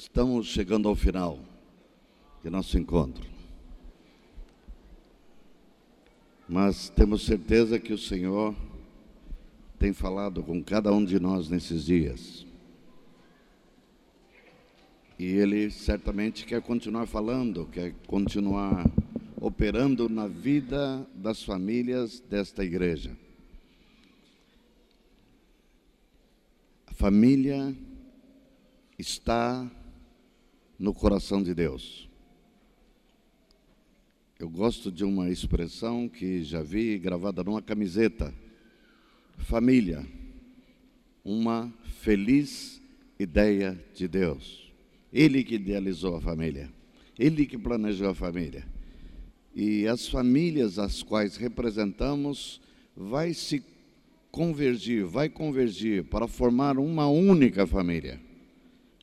Estamos chegando ao final de nosso encontro. Mas temos certeza que o Senhor tem falado com cada um de nós nesses dias. E Ele certamente quer continuar falando, quer continuar operando na vida das famílias desta igreja. A família está no coração de Deus. Eu gosto de uma expressão que já vi gravada numa camiseta: família, uma feliz ideia de Deus. Ele que idealizou a família, ele que planejou a família. E as famílias as quais representamos vai se convergir, vai convergir para formar uma única família,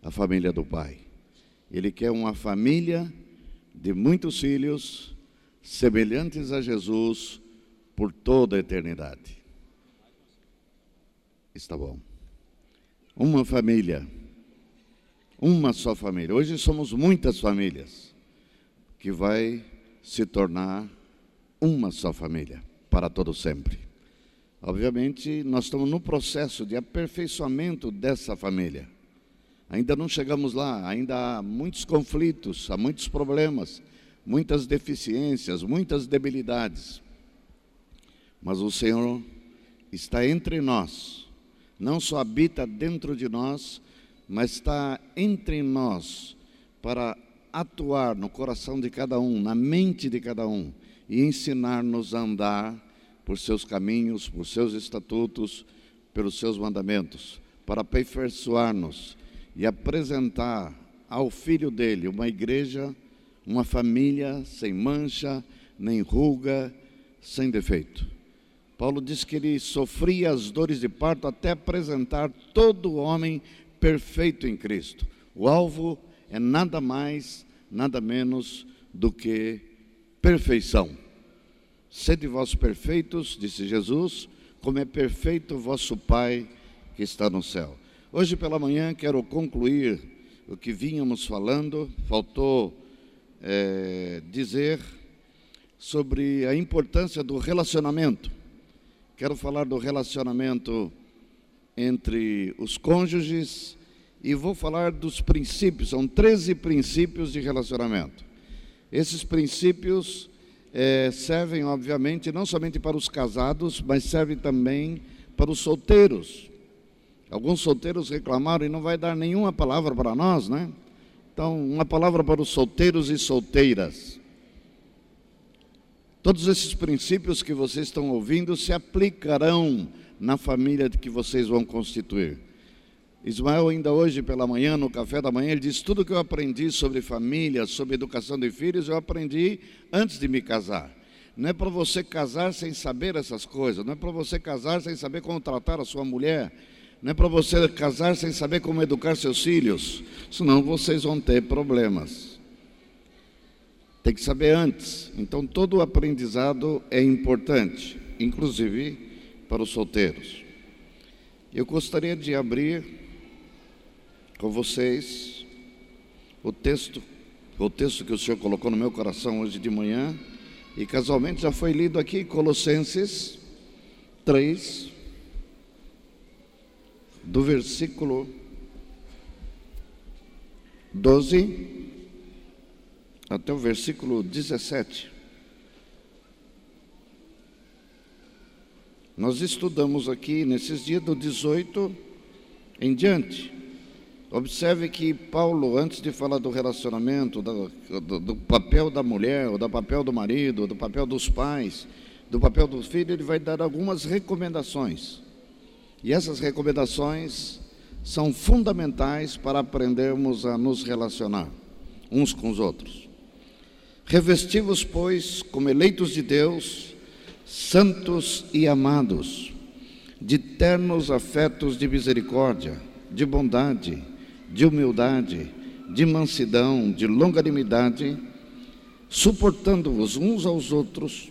a família do Pai. Ele quer uma família de muitos filhos, semelhantes a Jesus, por toda a eternidade. Está bom. Uma família, uma só família. Hoje somos muitas famílias, que vai se tornar uma só família, para todo sempre. Obviamente, nós estamos no processo de aperfeiçoamento dessa família. Ainda não chegamos lá, ainda há muitos conflitos, há muitos problemas, muitas deficiências, muitas debilidades. Mas o Senhor está entre nós, não só habita dentro de nós, mas está entre nós para atuar no coração de cada um, na mente de cada um e ensinar-nos a andar por seus caminhos, por seus estatutos, pelos seus mandamentos, para aperfeiçoar-nos e apresentar ao filho dele uma igreja, uma família sem mancha, nem ruga, sem defeito. Paulo diz que ele sofria as dores de parto até apresentar todo homem perfeito em Cristo. O alvo é nada mais, nada menos do que perfeição. Sede vós perfeitos, disse Jesus, como é perfeito vosso Pai que está no céu. Hoje pela manhã quero concluir o que vínhamos falando, faltou é, dizer sobre a importância do relacionamento. Quero falar do relacionamento entre os cônjuges e vou falar dos princípios, são 13 princípios de relacionamento. Esses princípios é, servem, obviamente, não somente para os casados, mas servem também para os solteiros. Alguns solteiros reclamaram e não vai dar nenhuma palavra para nós, né? Então, uma palavra para os solteiros e solteiras. Todos esses princípios que vocês estão ouvindo se aplicarão na família que vocês vão constituir. Ismael, ainda hoje pela manhã, no café da manhã, ele disse: Tudo que eu aprendi sobre família, sobre educação de filhos, eu aprendi antes de me casar. Não é para você casar sem saber essas coisas, não é para você casar sem saber como tratar a sua mulher, não é para você casar sem saber como educar seus filhos, senão vocês vão ter problemas. Tem que saber antes. Então, todo o aprendizado é importante, inclusive para os solteiros. Eu gostaria de abrir com vocês o texto, o texto que o Senhor colocou no meu coração hoje de manhã, e casualmente já foi lido aqui, Colossenses 3, do versículo 12 até o versículo 17. Nós estudamos aqui nesses dias do 18 em diante. Observe que Paulo, antes de falar do relacionamento, do, do, do, papel da mulher, ou do papel do marido, do papel dos pais, do papel do filho, ele vai dar algumas recomendações. E essas recomendações são fundamentais para aprendermos a nos relacionar uns com os outros. Revestivos, pois, como eleitos de Deus, santos e amados, de ternos afetos de misericórdia, de bondade, de humildade, de mansidão, de longanimidade, suportando-vos uns aos outros,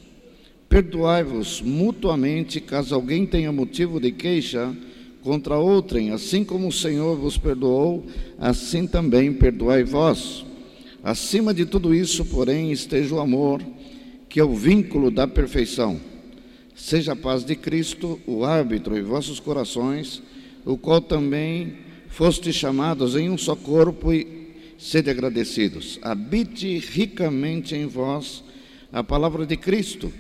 perdoai-vos mutuamente caso alguém tenha motivo de queixa contra outrem, assim como o Senhor vos perdoou, assim também perdoai vós. Acima de tudo isso, porém, esteja o amor, que é o vínculo da perfeição. Seja a paz de Cristo o árbitro em vossos corações, o qual também foste chamados em um só corpo e sede agradecidos. Habite ricamente em vós a palavra de Cristo.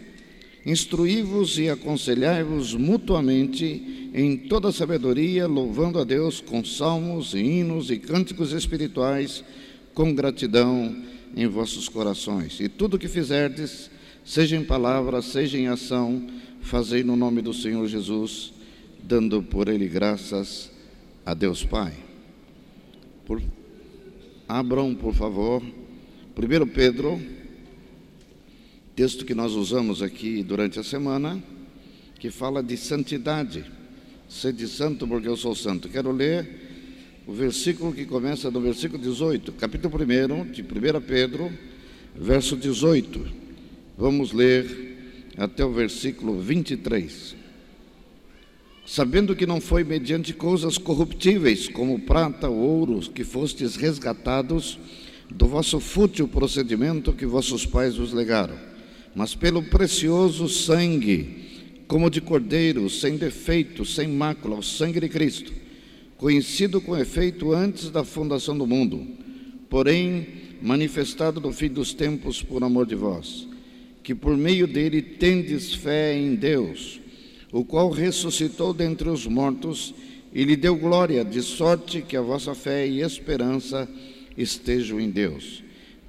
Instruí-vos e aconselhai-vos mutuamente em toda sabedoria, louvando a Deus com salmos, hinos e cânticos espirituais, com gratidão em vossos corações. E tudo o que fizerdes, seja em palavra, seja em ação, fazei no nome do Senhor Jesus, dando por ele graças a Deus Pai. Por... Abram, por favor, 1 Pedro, texto que nós usamos aqui durante a semana, que fala de santidade. Sede santo porque eu sou santo. Quero ler o versículo que começa no versículo 18, capítulo 1 de 1 Pedro, verso 18. Vamos ler até o versículo 23 sabendo que não foi mediante coisas corruptíveis, como prata ou ouro, que fostes resgatados do vosso fútil procedimento que vossos pais vos legaram, mas pelo precioso sangue, como de cordeiro, sem defeito, sem mácula, o sangue de Cristo, conhecido com efeito antes da fundação do mundo, porém manifestado no fim dos tempos por amor de vós, que por meio dele tendes fé em Deus o qual ressuscitou dentre os mortos e lhe deu glória, de sorte que a vossa fé e esperança estejam em Deus.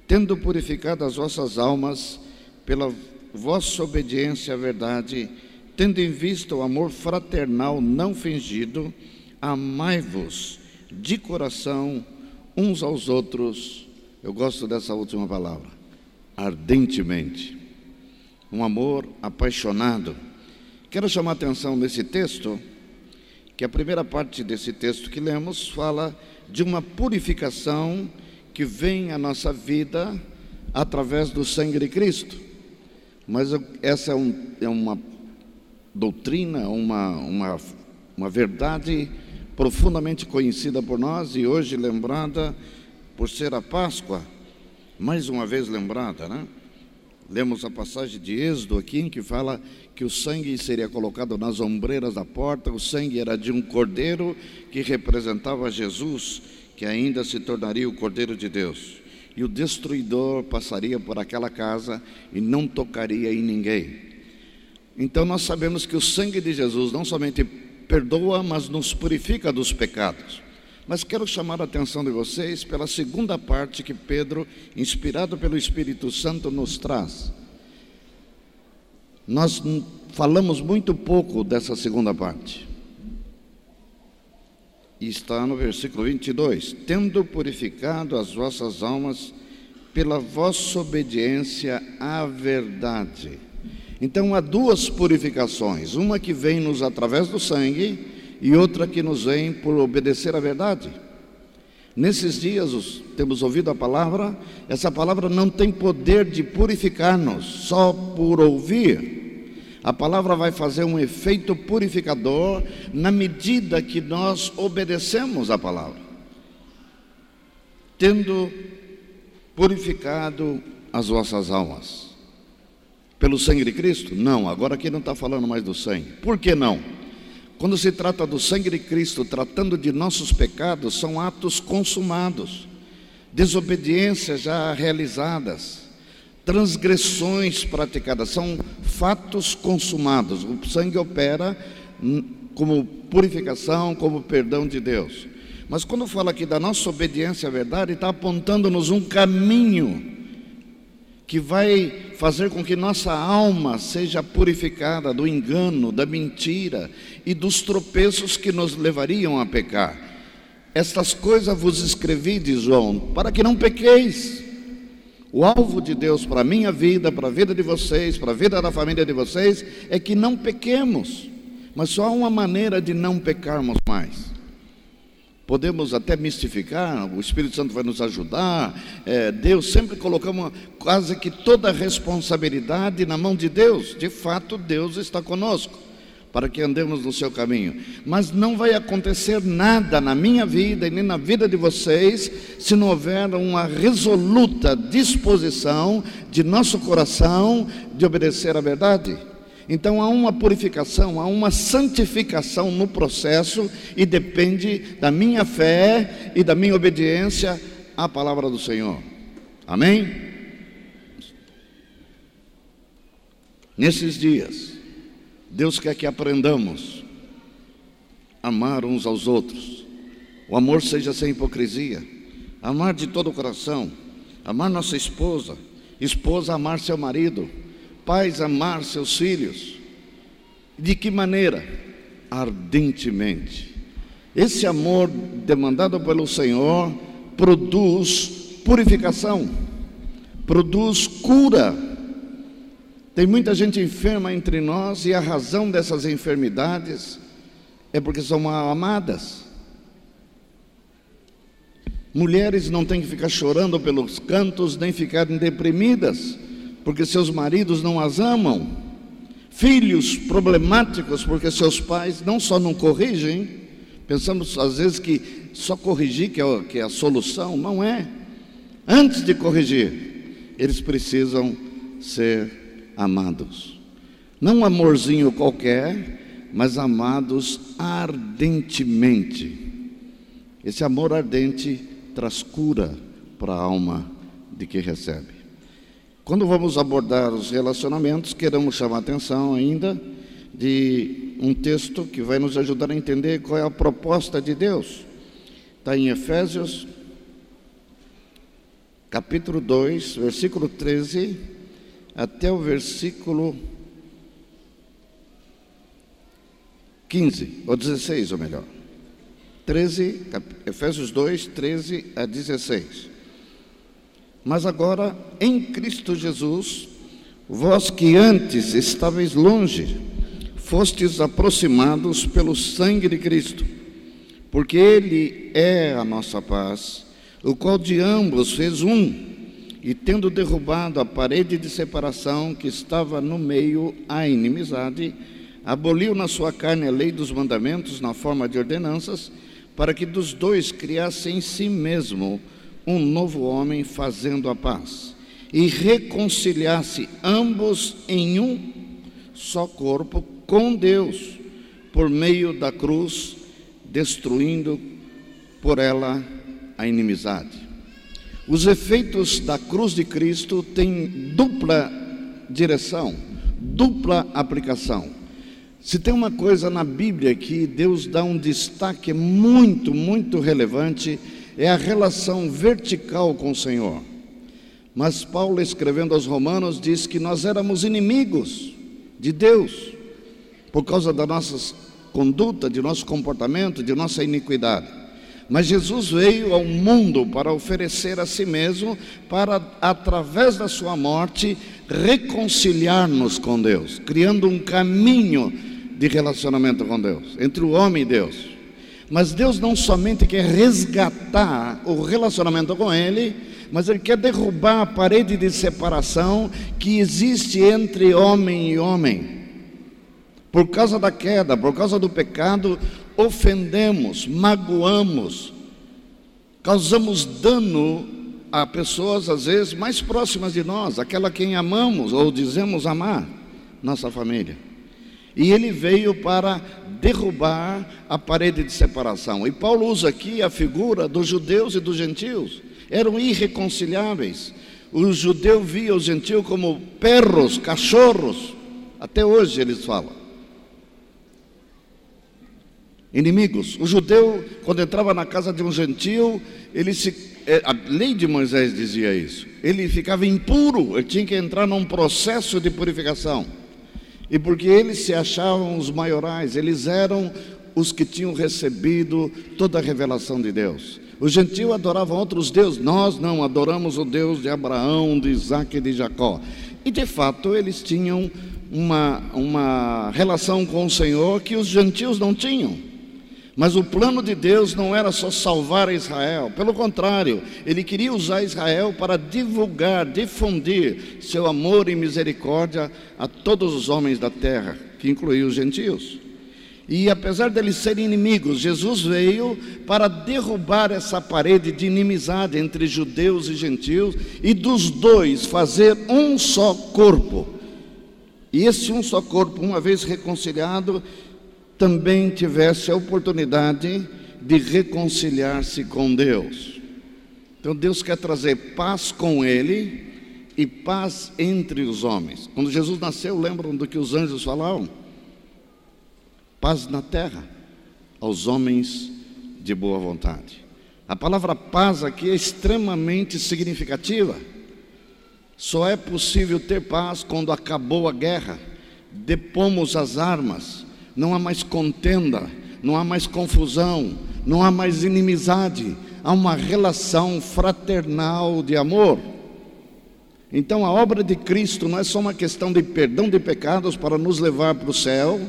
Tendo purificado as vossas almas pela vossa obediência à verdade, tendo em vista o amor fraternal não fingido, amai-vos de coração uns aos outros. Eu gosto dessa última palavra, ardentemente. Um amor apaixonado Quero chamar a atenção nesse texto, que a primeira parte desse texto que lemos fala de uma purificação que vem à nossa vida através do sangue de Cristo. Mas essa é, um, é uma doutrina, uma, uma, uma verdade profundamente conhecida por nós e hoje lembrada por ser a Páscoa, mais uma vez lembrada, né? Lemos a passagem de Êxodo aqui, em que fala que o sangue seria colocado nas ombreiras da porta, o sangue era de um cordeiro que representava Jesus, que ainda se tornaria o cordeiro de Deus. E o destruidor passaria por aquela casa e não tocaria em ninguém. Então nós sabemos que o sangue de Jesus não somente perdoa, mas nos purifica dos pecados. Mas quero chamar a atenção de vocês pela segunda parte que Pedro, inspirado pelo Espírito Santo, nos traz. Nós falamos muito pouco dessa segunda parte. Está no versículo 22: Tendo purificado as vossas almas pela vossa obediência à verdade. Então há duas purificações: uma que vem nos através do sangue e outra que nos vem por obedecer à verdade. Nesses dias temos ouvido a palavra, essa palavra não tem poder de purificar-nos só por ouvir. A palavra vai fazer um efeito purificador na medida que nós obedecemos a palavra. Tendo purificado as vossas almas. Pelo sangue de Cristo? Não, agora aqui não está falando mais do sangue. Por que não? Quando se trata do sangue de Cristo, tratando de nossos pecados, são atos consumados, desobediências já realizadas, transgressões praticadas, são fatos consumados. O sangue opera como purificação, como perdão de Deus. Mas quando fala aqui da nossa obediência à verdade, está apontando-nos um caminho que vai fazer com que nossa alma seja purificada do engano, da mentira e dos tropeços que nos levariam a pecar. Estas coisas vos escrevi, diz João, para que não pequeis. O alvo de Deus para a minha vida, para a vida de vocês, para a vida da família de vocês, é que não pequemos. Mas só há uma maneira de não pecarmos mais podemos até mistificar, o Espírito Santo vai nos ajudar. É, Deus sempre colocamos quase que toda a responsabilidade na mão de Deus. De fato, Deus está conosco. Para que andemos no seu caminho. Mas não vai acontecer nada na minha vida e nem na vida de vocês se não houver uma resoluta disposição de nosso coração de obedecer à verdade. Então há uma purificação, há uma santificação no processo e depende da minha fé e da minha obediência à palavra do Senhor. Amém? Nesses dias, Deus quer que aprendamos a amar uns aos outros. O amor seja sem hipocrisia. Amar de todo o coração. Amar nossa esposa. Esposa amar seu marido. Pais amar seus filhos. De que maneira? Ardentemente. Esse amor demandado pelo Senhor produz purificação, produz cura tem muita gente enferma entre nós e a razão dessas enfermidades é porque são mal amadas. Mulheres não têm que ficar chorando pelos cantos nem ficarem deprimidas, porque seus maridos não as amam. Filhos problemáticos, porque seus pais não só não corrigem, pensamos às vezes que só corrigir que é, que é a solução, não é. Antes de corrigir, eles precisam ser amados. Não um amorzinho qualquer, mas amados ardentemente. Esse amor ardente traz cura para a alma de quem recebe. Quando vamos abordar os relacionamentos, queremos chamar a atenção ainda de um texto que vai nos ajudar a entender qual é a proposta de Deus. Está em Efésios, capítulo 2, versículo 13 até o versículo 15, ou 16, ou melhor. 13, Efésios 2, 13 a 16. Mas agora, em Cristo Jesus, vós que antes estáveis longe, fostes aproximados pelo sangue de Cristo, porque Ele é a nossa paz, o qual de ambos fez um e tendo derrubado a parede de separação que estava no meio a inimizade, aboliu na sua carne a lei dos mandamentos na forma de ordenanças, para que dos dois criasse em si mesmo um novo homem fazendo a paz, e reconciliasse ambos em um só corpo com Deus, por meio da cruz, destruindo por ela a inimizade. Os efeitos da cruz de Cristo têm dupla direção, dupla aplicação. Se tem uma coisa na Bíblia que Deus dá um destaque muito, muito relevante, é a relação vertical com o Senhor. Mas Paulo, escrevendo aos Romanos, diz que nós éramos inimigos de Deus, por causa da nossa conduta, de nosso comportamento, de nossa iniquidade. Mas Jesus veio ao mundo para oferecer a si mesmo, para, através da sua morte, reconciliar-nos com Deus, criando um caminho de relacionamento com Deus, entre o homem e Deus. Mas Deus não somente quer resgatar o relacionamento com Ele, mas Ele quer derrubar a parede de separação que existe entre homem e homem. Por causa da queda, por causa do pecado, ofendemos, magoamos, causamos dano a pessoas às vezes mais próximas de nós, aquela quem amamos ou dizemos amar, nossa família. E ele veio para derrubar a parede de separação. E Paulo usa aqui a figura dos judeus e dos gentios. Eram irreconciliáveis. O judeu via o gentio como perros, cachorros. Até hoje eles falam inimigos. O judeu, quando entrava na casa de um gentio, ele se, é, a lei de Moisés dizia isso. Ele ficava impuro, ele tinha que entrar num processo de purificação. E porque eles se achavam os maiorais, eles eram os que tinham recebido toda a revelação de Deus. Os gentios adoravam outros deuses, nós não adoramos o Deus de Abraão, de Isaac e de Jacó. E de fato eles tinham uma, uma relação com o Senhor que os gentios não tinham. Mas o plano de Deus não era só salvar Israel, pelo contrário, ele queria usar Israel para divulgar, difundir seu amor e misericórdia a todos os homens da terra. que incluía os gentios. E apesar deles serem inimigos, Jesus veio para derrubar essa parede de inimizade entre judeus e gentios e dos dois fazer um só corpo. E esse um só corpo, uma vez reconciliado, também tivesse a oportunidade de reconciliar-se com Deus. Então Deus quer trazer paz com ele e paz entre os homens. Quando Jesus nasceu, lembram do que os anjos falavam? paz na terra aos homens de boa vontade. A palavra paz aqui é extremamente significativa. Só é possível ter paz quando acabou a guerra, depomos as armas, não há mais contenda, não há mais confusão, não há mais inimizade, há uma relação fraternal de amor. Então a obra de Cristo não é só uma questão de perdão de pecados para nos levar para o céu,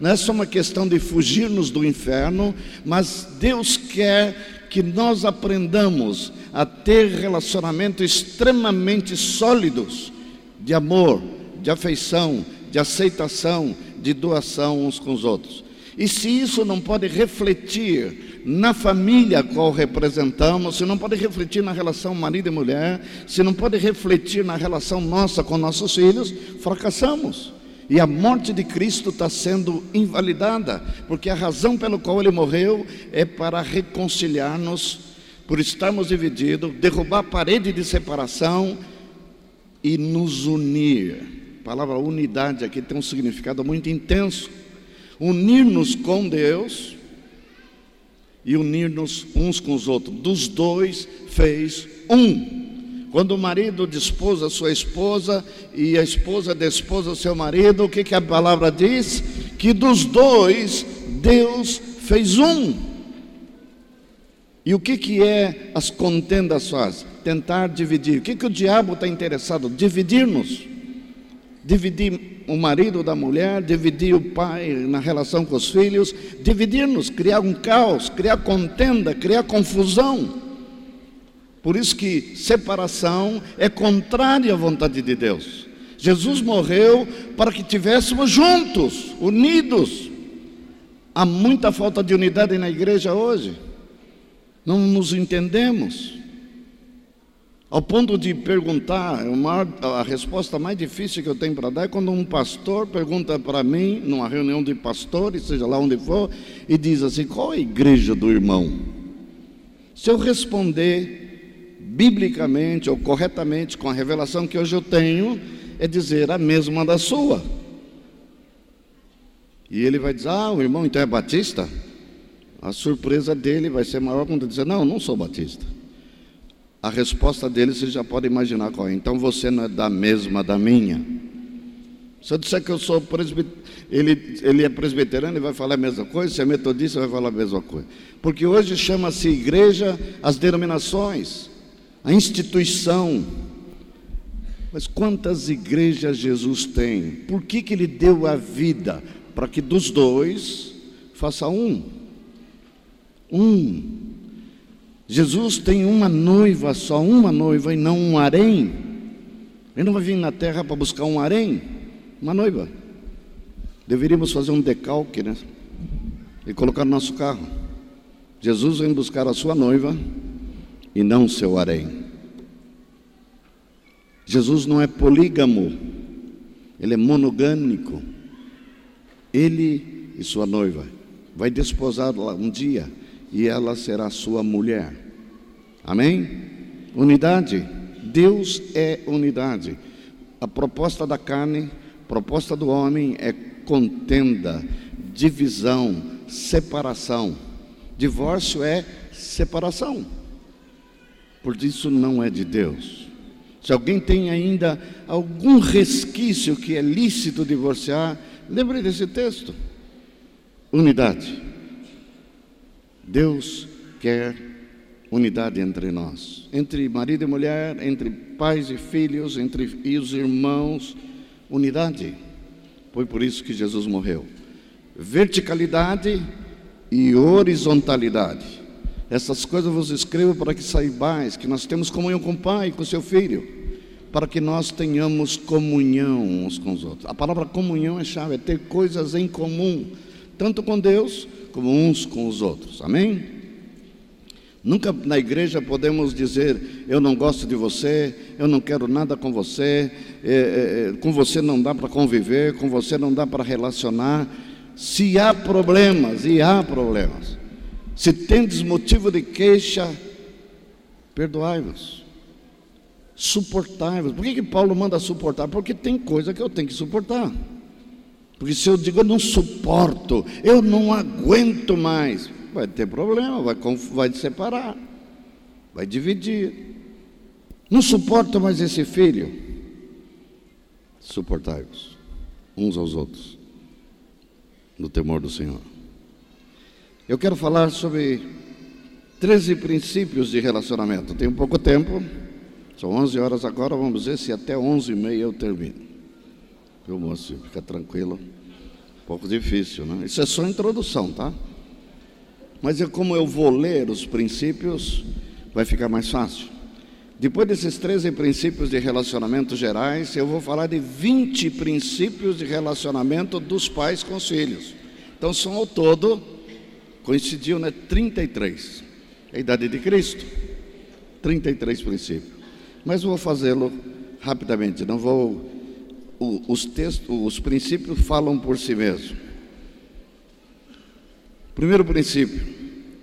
não é só uma questão de fugirmos do inferno, mas Deus quer que nós aprendamos a ter relacionamentos extremamente sólidos de amor, de afeição, de aceitação, de doação uns com os outros. E se isso não pode refletir na família a qual representamos, se não pode refletir na relação marido e mulher, se não pode refletir na relação nossa com nossos filhos, fracassamos. E a morte de Cristo está sendo invalidada, porque a razão pela qual ele morreu é para reconciliar-nos, por estarmos divididos, derrubar a parede de separação e nos unir. A palavra unidade aqui tem um significado muito intenso. Unir-nos com Deus e unir-nos uns com os outros. Dos dois fez um. Quando o marido dispôs a sua esposa e a esposa dispôs o seu marido, o que, que a palavra diz? Que dos dois Deus fez um. E o que, que é as contendas faz? Tentar dividir. O que, que o diabo está interessado? Dividir-nos. Dividir o marido da mulher, dividir o pai na relação com os filhos, dividir-nos, criar um caos, criar contenda, criar confusão. Por isso que separação é contrária à vontade de Deus. Jesus morreu para que tivéssemos juntos, unidos. Há muita falta de unidade na igreja hoje. Não nos entendemos. Ao ponto de perguntar, a resposta mais difícil que eu tenho para dar é quando um pastor pergunta para mim, numa reunião de pastores, seja lá onde for, e diz assim: qual é a igreja do irmão? Se eu responder biblicamente ou corretamente com a revelação que hoje eu tenho, é dizer a mesma da sua. E ele vai dizer: Ah, o irmão então é batista? A surpresa dele vai ser maior quando dizer: Não, não sou batista. A resposta dele você já pode imaginar qual é. Então você não é da mesma da minha. Se eu disser que eu sou presbiteriano, ele, ele é presbiteriano, ele vai falar a mesma coisa. Se é metodista, vai falar a mesma coisa. Porque hoje chama-se igreja as denominações a instituição. Mas quantas igrejas Jesus tem? Por que, que ele deu a vida? Para que dos dois faça um. Um. Jesus tem uma noiva só, uma noiva e não um harém. Ele não vai vir na terra para buscar um harém, uma noiva. Deveríamos fazer um decalque, né? E colocar no nosso carro. Jesus vem buscar a sua noiva e não seu harém. Jesus não é polígamo, ele é monogâmico. Ele e sua noiva vai desposá-la um dia e ela será sua mulher. Amém? Unidade. Deus é unidade. A proposta da carne, proposta do homem é contenda, divisão, separação. Divórcio é separação por isso não é de Deus. Se alguém tem ainda algum resquício que é lícito divorciar, lembre desse texto. Unidade. Deus quer unidade entre nós, entre marido e mulher, entre pais e filhos, entre e os irmãos, unidade. Foi por isso que Jesus morreu. Verticalidade e horizontalidade. Essas coisas vos escrevo para que saibais que nós temos comunhão com o Pai com seu Filho. para que nós tenhamos comunhão uns com os outros. A palavra comunhão é chave, é ter coisas em comum, tanto com Deus como uns com os outros. Amém? Nunca na igreja podemos dizer: eu não gosto de você, eu não quero nada com você, é, é, é com você não dá para conviver, com você não dá para relacionar. Se há problemas, e há problemas, se tendes motivo de queixa, perdoai-vos, suportai-vos. Por que, que Paulo manda suportar? Porque tem coisa que eu tenho que suportar. Porque se eu digo eu não suporto, eu não aguento mais, vai ter problema, vai, vai separar, vai dividir. Não suporto mais esse filho. Suportai-vos uns aos outros, no temor do Senhor. Eu quero falar sobre 13 princípios de relacionamento. Tenho pouco tempo, são 11 horas agora, vamos ver se até 11 e meia eu termino. Viu, moço? Fica tranquilo. Um pouco difícil, né? Isso é só introdução, tá? Mas é como eu vou ler os princípios, vai ficar mais fácil. Depois desses 13 princípios de relacionamento gerais, eu vou falar de 20 princípios de relacionamento dos pais com os filhos. Então são ao todo, coincidiu, né? 33. É a idade de Cristo. 33 princípios. Mas vou fazê-lo rapidamente, não vou. Os textos, os princípios falam por si mesmos. Primeiro princípio: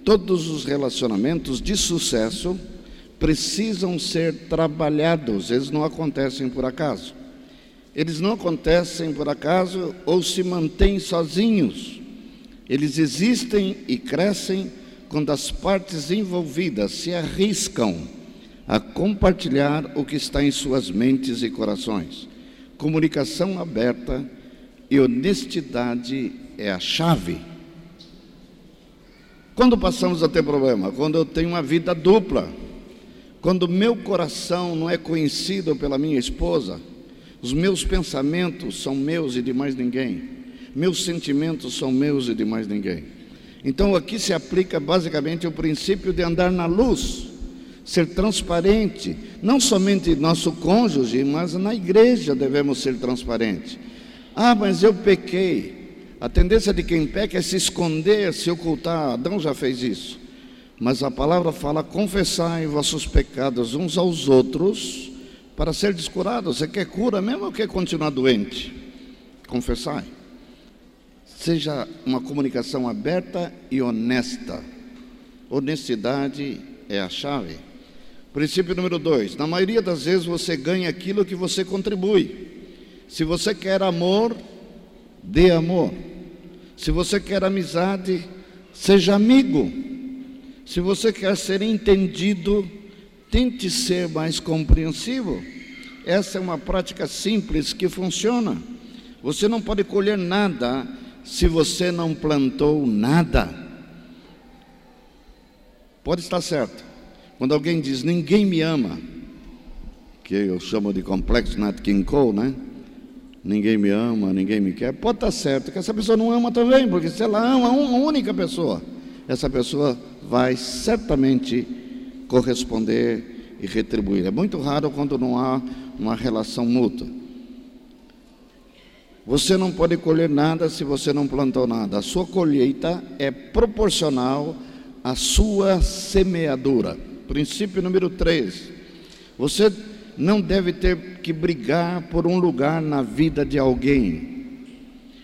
todos os relacionamentos de sucesso precisam ser trabalhados, eles não acontecem por acaso. Eles não acontecem por acaso ou se mantêm sozinhos. Eles existem e crescem quando as partes envolvidas se arriscam a compartilhar o que está em suas mentes e corações. Comunicação aberta e honestidade é a chave quando passamos a ter problema? Quando eu tenho uma vida dupla. Quando meu coração não é conhecido pela minha esposa, os meus pensamentos são meus e de mais ninguém. Meus sentimentos são meus e de mais ninguém. Então aqui se aplica basicamente o princípio de andar na luz, ser transparente, não somente nosso cônjuge, mas na igreja devemos ser transparentes. Ah, mas eu pequei. A tendência de quem peca é se esconder, se ocultar. Adão já fez isso. Mas a palavra fala: confessai vossos pecados uns aos outros para ser descurados. Você quer cura mesmo ou quer continuar doente? Confessai. Seja uma comunicação aberta e honesta. Honestidade é a chave. Princípio número dois: na maioria das vezes você ganha aquilo que você contribui. Se você quer amor, dê amor. Se você quer amizade, seja amigo. Se você quer ser entendido, tente ser mais compreensivo. Essa é uma prática simples que funciona. Você não pode colher nada se você não plantou nada. Pode estar certo. Quando alguém diz ninguém me ama, que eu chamo de complexo Nat King Cole, né? Ninguém me ama, ninguém me quer, pode estar certo que essa pessoa não ama também, porque se ela ama uma única pessoa, essa pessoa vai certamente corresponder e retribuir. É muito raro quando não há uma relação mútua. Você não pode colher nada se você não plantou nada. A sua colheita é proporcional à sua semeadura. Princípio número 3. Você não deve ter que brigar por um lugar na vida de alguém.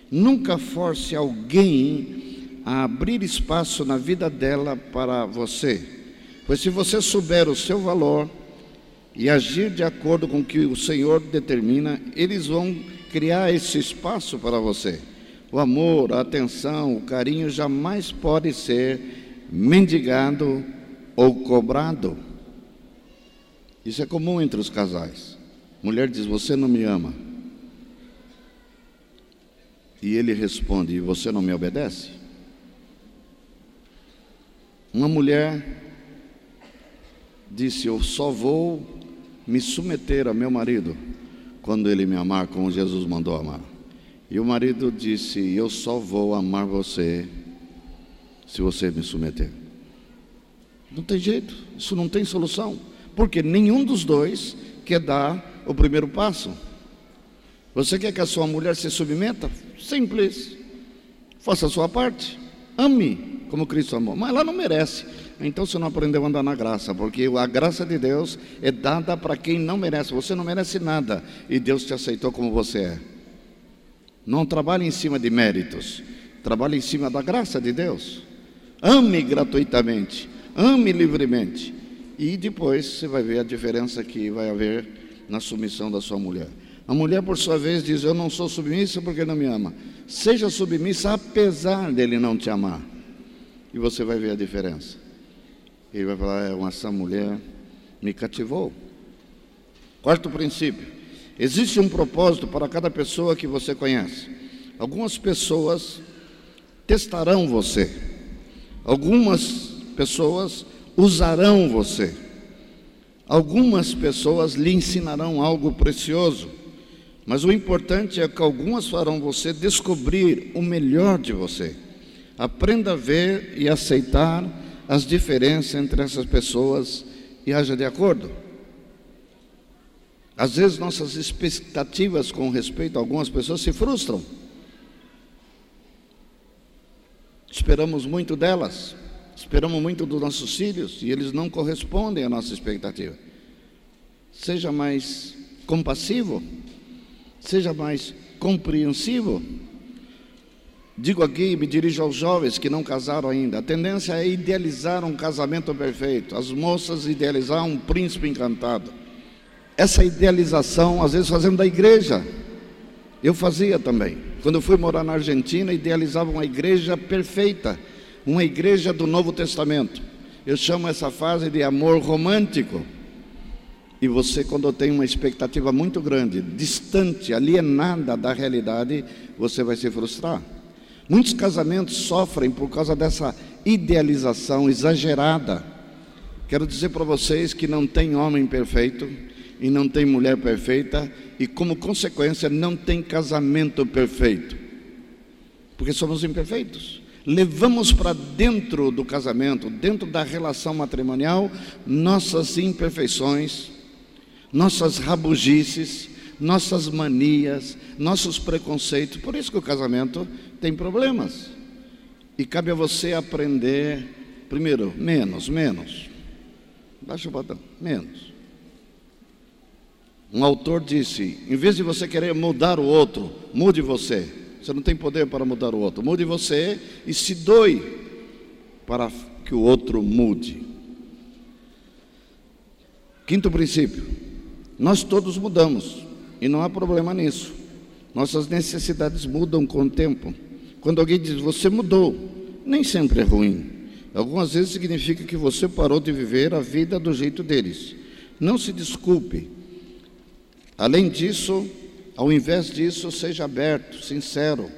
Nunca force alguém a abrir espaço na vida dela para você, pois se você souber o seu valor e agir de acordo com o que o Senhor determina, eles vão criar esse espaço para você. O amor, a atenção, o carinho jamais pode ser mendigado ou cobrado. Isso é comum entre os casais. Mulher diz: Você não me ama. E ele responde: você não me obedece? Uma mulher disse: Eu só vou me submeter a meu marido quando ele me amar como Jesus mandou amar. E o marido disse: Eu só vou amar você se você me submeter. Não tem jeito, isso não tem solução porque nenhum dos dois quer dar o primeiro passo. Você quer que a sua mulher se submeta? Simples. Faça a sua parte. Ame como Cristo amou. Mas ela não merece. Então você não aprendeu a andar na graça, porque a graça de Deus é dada para quem não merece. Você não merece nada e Deus te aceitou como você é. Não trabalhe em cima de méritos, trabalhe em cima da graça de Deus. Ame gratuitamente, ame livremente. E depois você vai ver a diferença que vai haver na submissão da sua mulher. A mulher, por sua vez, diz: Eu não sou submissa porque não me ama. Seja submissa apesar dele não te amar. E você vai ver a diferença. Ele vai falar: é, Essa mulher me cativou. Quarto princípio: existe um propósito para cada pessoa que você conhece. Algumas pessoas testarão você, algumas pessoas usarão você, algumas pessoas lhe ensinarão algo precioso. Mas o importante é que algumas farão você descobrir o melhor de você. Aprenda a ver e aceitar as diferenças entre essas pessoas e haja de acordo. Às vezes nossas expectativas com respeito a algumas pessoas se frustram. Esperamos muito delas, esperamos muito dos nossos filhos e eles não correspondem à nossa expectativa. Seja mais compassivo, seja mais compreensivo. Digo aqui, e me dirijo aos jovens que não casaram ainda. A tendência é idealizar um casamento perfeito. As moças idealizar um príncipe encantado. Essa idealização, às vezes, fazendo da igreja. Eu fazia também. Quando eu fui morar na Argentina, idealizava uma igreja perfeita, uma igreja do Novo Testamento. Eu chamo essa fase de amor romântico. E você, quando tem uma expectativa muito grande, distante, alienada da realidade, você vai se frustrar. Muitos casamentos sofrem por causa dessa idealização exagerada. Quero dizer para vocês que não tem homem perfeito e não tem mulher perfeita e, como consequência, não tem casamento perfeito, porque somos imperfeitos. Levamos para dentro do casamento, dentro da relação matrimonial, nossas imperfeições, nossas rabugices, nossas manias, nossos preconceitos. Por isso que o casamento tem problemas. E cabe a você aprender, primeiro, menos, menos. Baixa o botão, menos. Um autor disse: em vez de você querer mudar o outro, mude você. Você não tem poder para mudar o outro. Mude você e se doe para que o outro mude. Quinto princípio: nós todos mudamos. E não há problema nisso. Nossas necessidades mudam com o tempo. Quando alguém diz você mudou, nem sempre é ruim. Algumas vezes significa que você parou de viver a vida do jeito deles. Não se desculpe. Além disso, ao invés disso, seja aberto, sincero.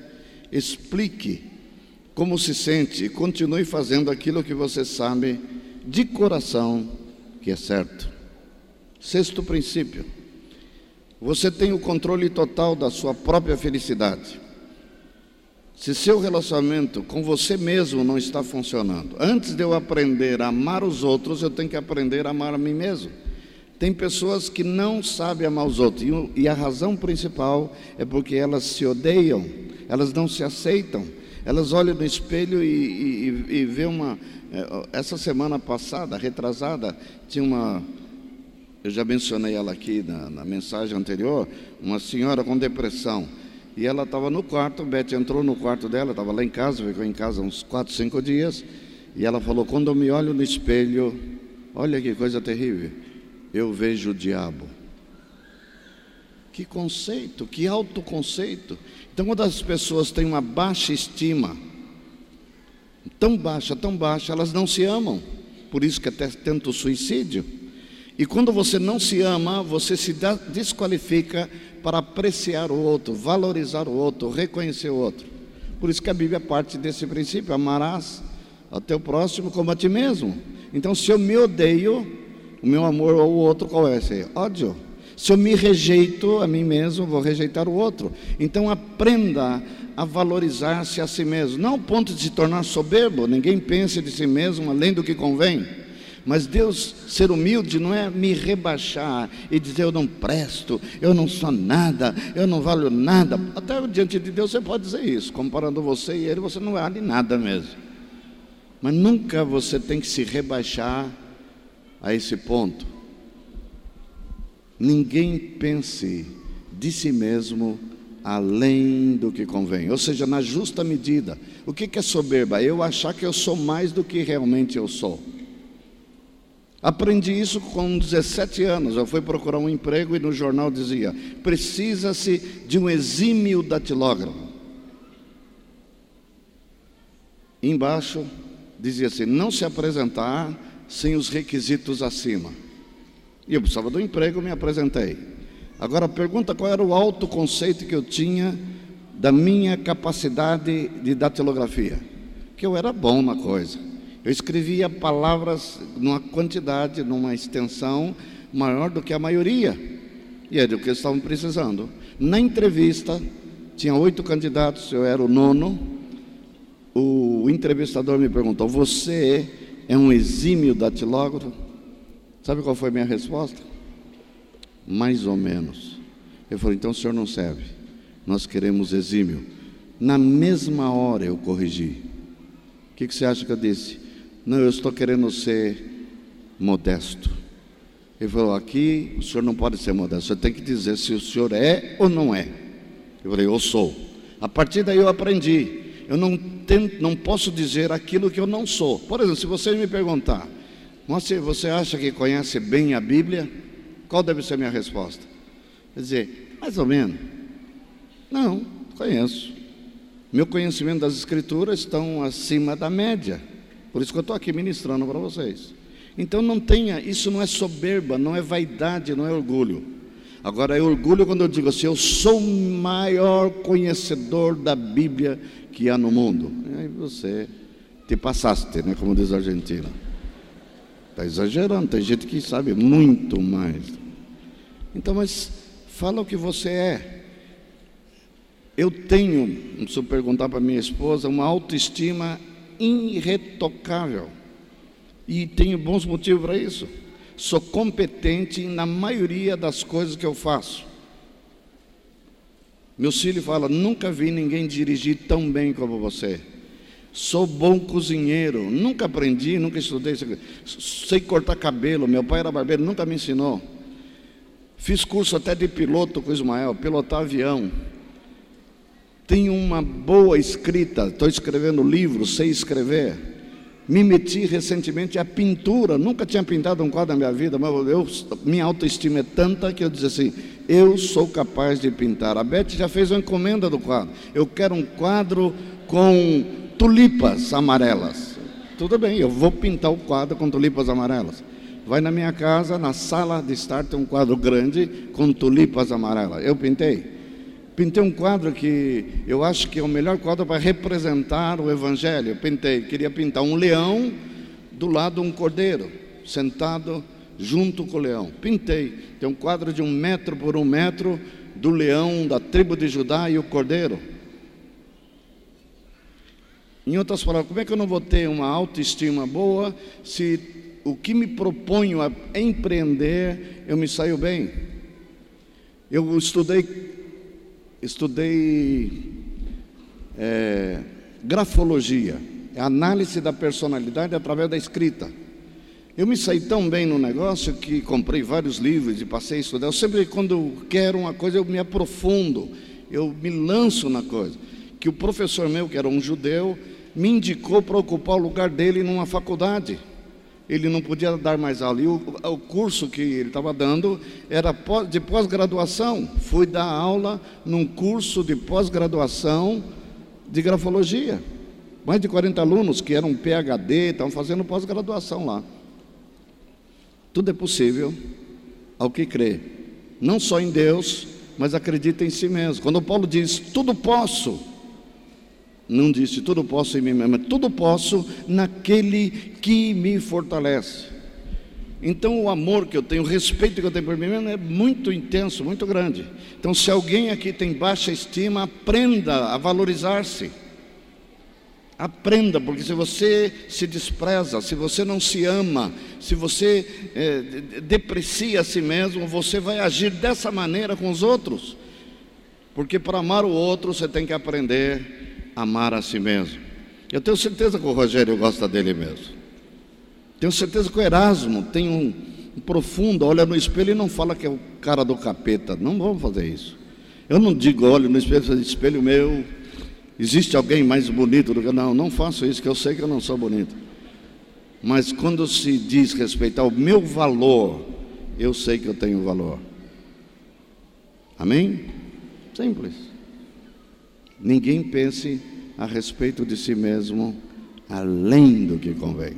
Explique como se sente e continue fazendo aquilo que você sabe de coração que é certo. Sexto princípio você tem o controle total da sua própria felicidade. Se seu relacionamento com você mesmo não está funcionando, antes de eu aprender a amar os outros, eu tenho que aprender a amar a mim mesmo. Tem pessoas que não sabem amar os outros, e a razão principal é porque elas se odeiam, elas não se aceitam, elas olham no espelho e, e, e vê uma. É, essa semana passada, retrasada, tinha uma, eu já mencionei ela aqui na, na mensagem anterior, uma senhora com depressão. E ela estava no quarto, Beth entrou no quarto dela, estava lá em casa, ficou em casa uns 4, 5 dias. E ela falou: Quando eu me olho no espelho, olha que coisa terrível, eu vejo o diabo. Que conceito, que autoconceito. Então, quando as pessoas têm uma baixa estima, tão baixa, tão baixa, elas não se amam. Por isso que até tenta o suicídio. E quando você não se ama, você se desqualifica para apreciar o outro, valorizar o outro, reconhecer o outro. Por isso que a Bíblia parte desse princípio: amarás ao teu próximo como a ti mesmo. Então, se eu me odeio, o meu amor ao outro qual é esse? Ódio. Se eu me rejeito a mim mesmo, vou rejeitar o outro. Então, aprenda a valorizar-se a si mesmo, não ao ponto de se tornar soberbo, ninguém pense de si mesmo além do que convém Mas Deus ser humilde não é me rebaixar e dizer eu não presto, eu não sou nada, eu não valho nada. Até diante de Deus você pode dizer isso, comparando você e ele, você não vale nada mesmo. Mas nunca você tem que se rebaixar a esse ponto. Ninguém pense de si mesmo além do que convém, ou seja, na justa medida. O que é soberba? Eu achar que eu sou mais do que realmente eu sou. Aprendi isso com 17 anos. Eu fui procurar um emprego e no jornal dizia: precisa-se de um exímio datilógrafo. Embaixo dizia assim: não se apresentar sem os requisitos acima. E eu precisava do emprego, me apresentei. Agora pergunta qual era o autoconceito que eu tinha da minha capacidade de datilografia. Que eu era bom na coisa. Eu escrevia palavras numa quantidade, numa extensão maior do que a maioria. E é do que eles estavam precisando. Na entrevista, tinha oito candidatos, eu era o nono. O entrevistador me perguntou: Você é um exímio datilógrafo? Sabe qual foi a minha resposta? Mais ou menos. Eu falei: Então o senhor não serve. Nós queremos exímio. Na mesma hora eu corrigi. O que, que você acha que eu disse? Não, eu estou querendo ser modesto. Ele falou: aqui o senhor não pode ser modesto, você tem que dizer se o senhor é ou não é. Eu falei: eu sou. A partir daí eu aprendi. Eu não, tento, não posso dizer aquilo que eu não sou. Por exemplo, se você me perguntar, você, você acha que conhece bem a Bíblia? Qual deve ser a minha resposta? Quer dizer, mais ou menos. Não, conheço. Meu conhecimento das Escrituras estão acima da média. Por isso que eu estou aqui ministrando para vocês. Então não tenha, isso não é soberba, não é vaidade, não é orgulho. Agora é orgulho quando eu digo assim, eu sou o maior conhecedor da Bíblia que há no mundo. E aí você te passaste, né, como diz a Argentina. Está exagerando, tem gente que sabe muito mais. Então, mas fala o que você é. Eu tenho, preciso perguntar para minha esposa, uma autoestima irretocável. E tenho bons motivos para isso. Sou competente na maioria das coisas que eu faço. Meu filho fala: nunca vi ninguém dirigir tão bem como você. Sou bom cozinheiro, nunca aprendi, nunca estudei. Sei cortar cabelo, meu pai era barbeiro, nunca me ensinou. Fiz curso até de piloto com Ismael, pilotar avião tenho uma boa escrita, estou escrevendo livro, sei escrever. Me meti recentemente à pintura, nunca tinha pintado um quadro na minha vida, mas eu, minha autoestima é tanta que eu disse assim: eu sou capaz de pintar. A Beth já fez uma encomenda do quadro. Eu quero um quadro com tulipas amarelas. Tudo bem, eu vou pintar o quadro com tulipas amarelas. Vai na minha casa, na sala de estar, tem um quadro grande com tulipas amarelas. Eu pintei. Pintei um quadro que eu acho que é o melhor quadro para representar o Evangelho. Eu pintei, queria pintar um leão do lado de um cordeiro, sentado junto com o leão. Pintei. Tem um quadro de um metro por um metro do leão da tribo de Judá e o cordeiro. Em outras palavras, como é que eu não vou ter uma autoestima boa se o que me proponho a empreender eu me saio bem? Eu estudei estudei é, grafologia, é análise da personalidade através da escrita. Eu me saí tão bem no negócio que comprei vários livros e passei a estudar. Eu sempre, quando quero uma coisa, eu me aprofundo, eu me lanço na coisa. Que o professor meu, que era um judeu, me indicou para ocupar o lugar dele numa faculdade ele não podia dar mais aula. E o, o curso que ele estava dando era de pós-graduação. Fui dar aula num curso de pós-graduação de grafologia. Mais de 40 alunos que eram PhD, estavam fazendo pós-graduação lá. Tudo é possível ao que crê. Não só em Deus, mas acredita em si mesmo. Quando Paulo diz, tudo posso não disse tudo posso em mim mesmo, tudo posso naquele que me fortalece. Então o amor que eu tenho, o respeito que eu tenho por mim mesmo é muito intenso, muito grande. Então se alguém aqui tem baixa estima, aprenda a valorizar-se. Aprenda, porque se você se despreza, se você não se ama, se você é, deprecia a si mesmo, você vai agir dessa maneira com os outros. Porque para amar o outro, você tem que aprender a amar a si mesmo. Eu tenho certeza que o Rogério gosta dele mesmo. Tenho certeza que o Erasmo tem um, um profundo, olha no espelho e não fala que é o cara do capeta. Não vamos fazer isso. Eu não digo, olha no espelho, espelho meu, Existe alguém mais bonito do que. Não, não faço isso, que eu sei que eu não sou bonito. Mas quando se diz respeito ao meu valor, eu sei que eu tenho valor. Amém? Simples. Ninguém pense a respeito de si mesmo além do que convém.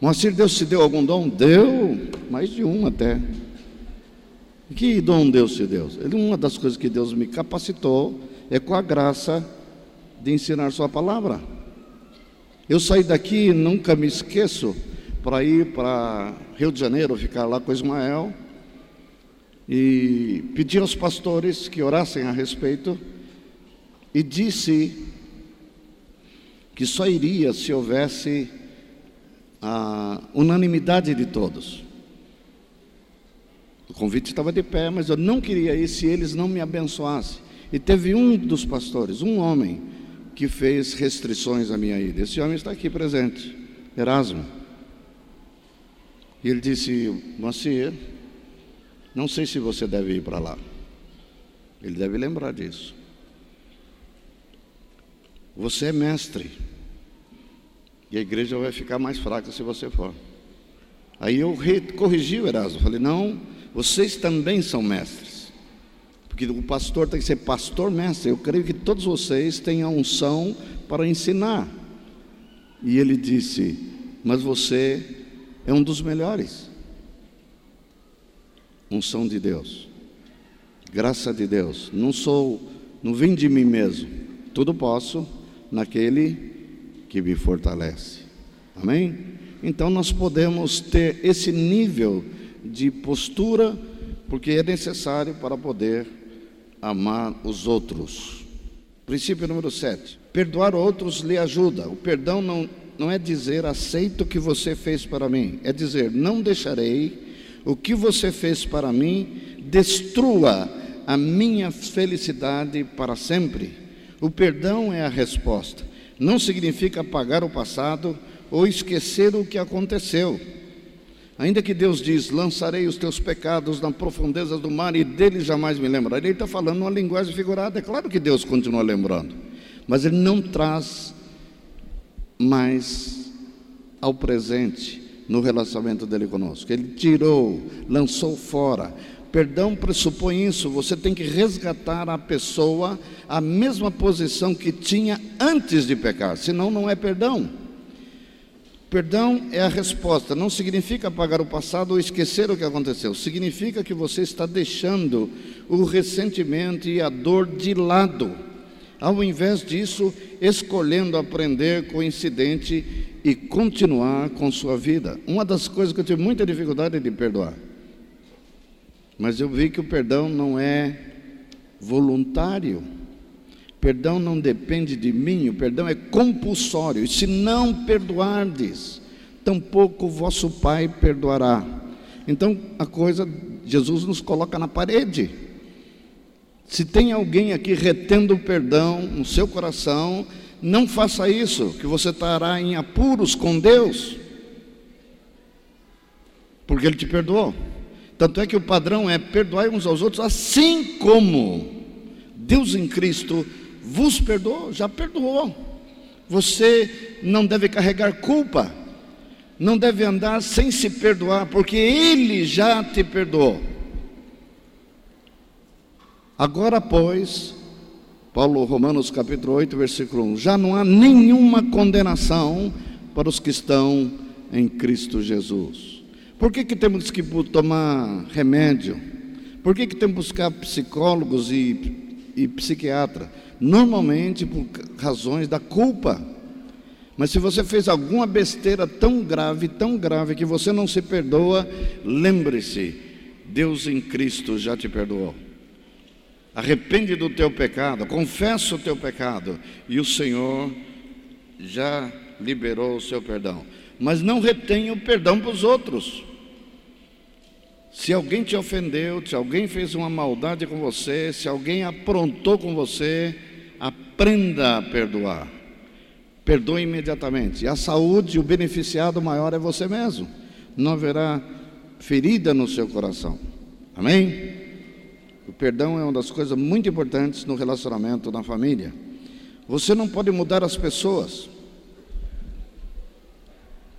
Moacir, Deus te deu algum dom? Deu, mais de um até. Que dom Deus te deu? Uma das coisas que Deus me capacitou é com a graça de ensinar Sua palavra. Eu saí daqui, nunca me esqueço, para ir para Rio de Janeiro, ficar lá com Ismael, e pedi aos pastores que orassem a respeito, e disse que só iria se houvesse a unanimidade de todos. O convite estava de pé, mas eu não queria ir se eles não me abençoassem. E teve um dos pastores, um homem, que fez restrições à minha ida. Esse homem está aqui presente, Erasmo. E ele disse: Moacir, não sei se você deve ir para lá. Ele deve lembrar disso. Você é mestre. E a igreja vai ficar mais fraca se você for. Aí eu corrigi o Erasmo. Falei: Não, vocês também são mestres. Porque o pastor tem que ser pastor mestre. Eu creio que todos vocês têm a unção para ensinar. E ele disse: Mas você é um dos melhores. Unção de Deus. Graça de Deus. Não sou, não vim de mim mesmo. Tudo posso naquele que me fortalece. Amém? Então nós podemos ter esse nível de postura, porque é necessário para poder amar os outros. Princípio número 7. Perdoar outros lhe ajuda. O perdão não, não é dizer aceito o que você fez para mim, é dizer não deixarei o que você fez para mim destrua a minha felicidade para sempre. O perdão é a resposta. Não significa apagar o passado ou esquecer o que aconteceu. Ainda que Deus diz: lançarei os teus pecados na profundeza do mar e deles jamais me lembrarei. Ele está falando uma linguagem figurada. É claro que Deus continua lembrando, mas Ele não traz mais ao presente no relacionamento dele conosco. Ele tirou, lançou fora. Perdão pressupõe isso. Você tem que resgatar a pessoa a mesma posição que tinha antes de pecar, senão não é perdão. Perdão é a resposta, não significa apagar o passado ou esquecer o que aconteceu, significa que você está deixando o ressentimento e a dor de lado, ao invés disso, escolhendo aprender com o incidente e continuar com sua vida. Uma das coisas que eu tive muita dificuldade é de perdoar, mas eu vi que o perdão não é voluntário. Perdão não depende de mim, o perdão é compulsório. E se não perdoardes, tampouco vosso Pai perdoará. Então a coisa, Jesus nos coloca na parede. Se tem alguém aqui retendo o perdão no seu coração, não faça isso, que você estará em apuros com Deus, porque Ele te perdoou. Tanto é que o padrão é perdoar uns aos outros, assim como Deus em Cristo vos perdoou, já perdoou. Você não deve carregar culpa, não deve andar sem se perdoar, porque Ele já te perdoou. Agora, pois, Paulo, Romanos capítulo 8, versículo 1: já não há nenhuma condenação para os que estão em Cristo Jesus. Por que, que temos que tomar remédio? Por que, que temos que buscar psicólogos e, e psiquiatra? Normalmente por razões da culpa. Mas se você fez alguma besteira tão grave, tão grave, que você não se perdoa, lembre-se: Deus em Cristo já te perdoou. Arrepende do teu pecado, confessa o teu pecado, e o Senhor já liberou o seu perdão. Mas não retenha o perdão para os outros. Se alguém te ofendeu, se alguém fez uma maldade com você, se alguém aprontou com você, aprenda a perdoar. Perdoe imediatamente. A saúde, o beneficiado maior é você mesmo. Não haverá ferida no seu coração. Amém? O perdão é uma das coisas muito importantes no relacionamento na família. Você não pode mudar as pessoas.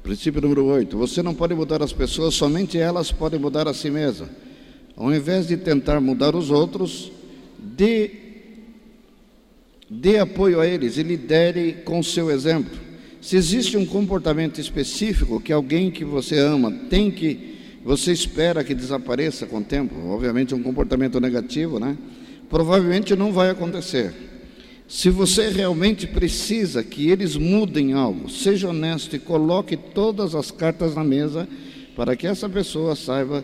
Princípio número 8. Você não pode mudar as pessoas, somente elas podem mudar a si mesmas. Ao invés de tentar mudar os outros, dê, dê apoio a eles e lidere com o seu exemplo. Se existe um comportamento específico que alguém que você ama tem que, você espera que desapareça com o tempo, obviamente um comportamento negativo, né? Provavelmente não vai acontecer. Se você realmente precisa que eles mudem algo, seja honesto e coloque todas as cartas na mesa para que essa pessoa saiba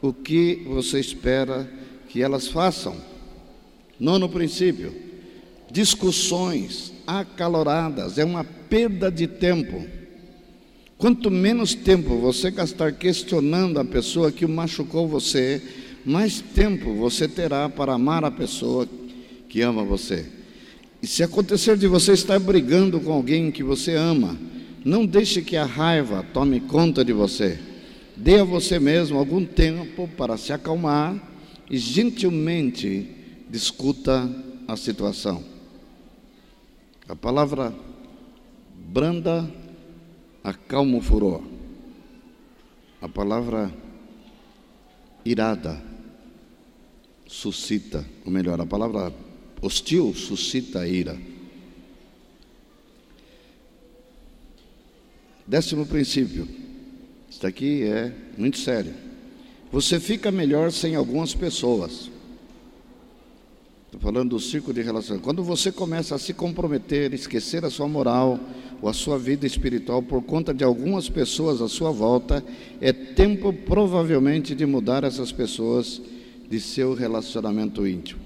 o que você espera que elas façam. Nono princípio: discussões acaloradas é uma perda de tempo. Quanto menos tempo você gastar questionando a pessoa que machucou você, mais tempo você terá para amar a pessoa que ama você. E se acontecer de você estar brigando com alguém que você ama, não deixe que a raiva tome conta de você. Dê a você mesmo algum tempo para se acalmar e gentilmente discuta a situação. A palavra branda acalma o furor. A palavra irada suscita, ou melhor, a palavra hostil suscita ira. Décimo princípio. Isso aqui é muito sério. Você fica melhor sem algumas pessoas. Estou falando do círculo de relações. Quando você começa a se comprometer, esquecer a sua moral ou a sua vida espiritual por conta de algumas pessoas à sua volta, é tempo provavelmente de mudar essas pessoas de seu relacionamento íntimo.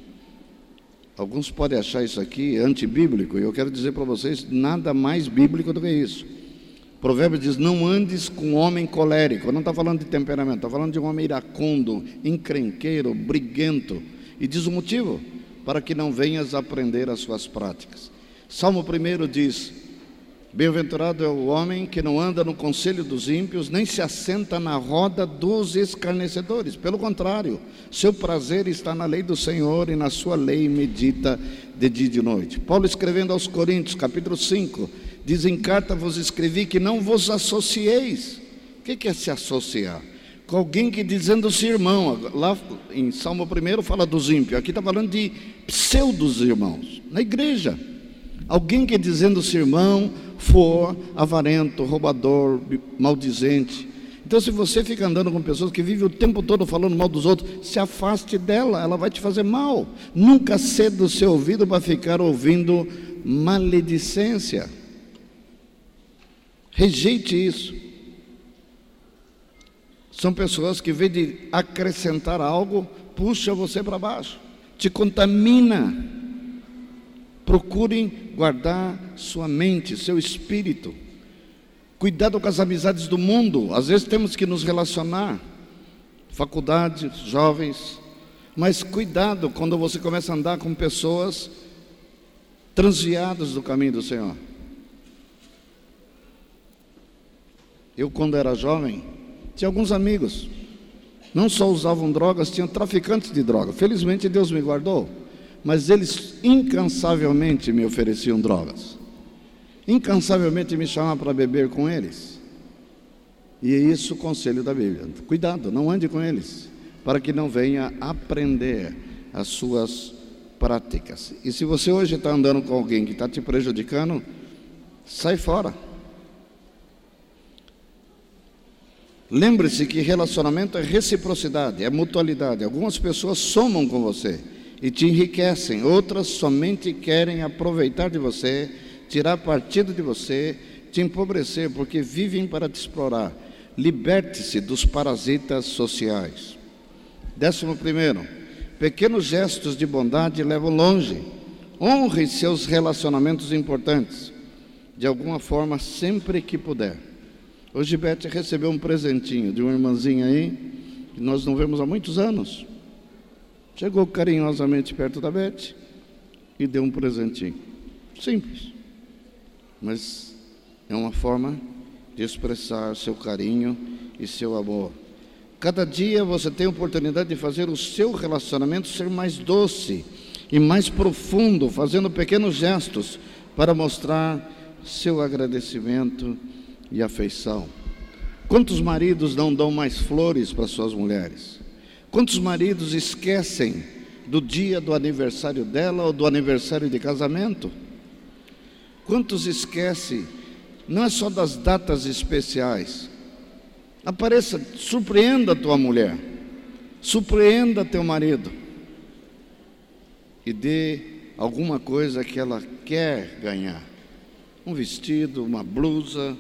Alguns podem achar isso aqui antibíblico, e eu quero dizer para vocês nada mais bíblico do que isso. Provérbios diz: Não andes com um homem colérico. Não está falando de temperamento, está falando de um homem iracundo, encrenqueiro, briguento. E diz o motivo: para que não venhas aprender as suas práticas. Salmo 1 diz: Bem-aventurado é o homem que não anda no conselho dos ímpios, nem se assenta na roda dos escarnecedores. Pelo contrário, seu prazer está na lei do Senhor e na sua lei medita de dia e de noite. Paulo escrevendo aos Coríntios, capítulo 5, diz: Em carta vos escrevi que não vos associeis. O que é se associar? Com alguém que dizendo-se irmão, lá em Salmo 1 fala dos ímpios, aqui está falando de pseudos irmãos, na igreja. Alguém que dizendo-se irmão for avarento, roubador, maldizente. Então, se você fica andando com pessoas que vivem o tempo todo falando mal dos outros, se afaste dela, ela vai te fazer mal. Nunca ceda o seu ouvido para ficar ouvindo maledicência. Rejeite isso. São pessoas que, em vez de acrescentar algo, puxa você para baixo, te contamina. Procurem guardar sua mente, seu espírito. Cuidado com as amizades do mundo. Às vezes temos que nos relacionar. Faculdade, jovens. Mas cuidado quando você começa a andar com pessoas transviadas do caminho do Senhor. Eu, quando era jovem, tinha alguns amigos. Não só usavam drogas, tinham traficantes de drogas. Felizmente Deus me guardou mas eles incansavelmente me ofereciam drogas. Incansavelmente me chamavam para beber com eles. E é isso o conselho da Bíblia. Cuidado, não ande com eles, para que não venha aprender as suas práticas. E se você hoje está andando com alguém que está te prejudicando, sai fora. Lembre-se que relacionamento é reciprocidade, é mutualidade. Algumas pessoas somam com você e te enriquecem, outras somente querem aproveitar de você, tirar partido de você, te empobrecer, porque vivem para te explorar. Liberte-se dos parasitas sociais. Décimo primeiro, pequenos gestos de bondade levam longe. Honre seus relacionamentos importantes. de alguma forma sempre que puder. Hoje Beth recebeu um presentinho de uma irmãzinha aí, que nós não vemos há muitos anos. Chegou carinhosamente perto da Beth e deu um presentinho. Simples. Mas é uma forma de expressar seu carinho e seu amor. Cada dia você tem a oportunidade de fazer o seu relacionamento ser mais doce e mais profundo, fazendo pequenos gestos para mostrar seu agradecimento e afeição. Quantos maridos não dão mais flores para suas mulheres? Quantos maridos esquecem do dia do aniversário dela ou do aniversário de casamento? Quantos esquecem, não é só das datas especiais. Apareça, surpreenda a tua mulher, surpreenda teu marido e dê alguma coisa que ela quer ganhar um vestido, uma blusa,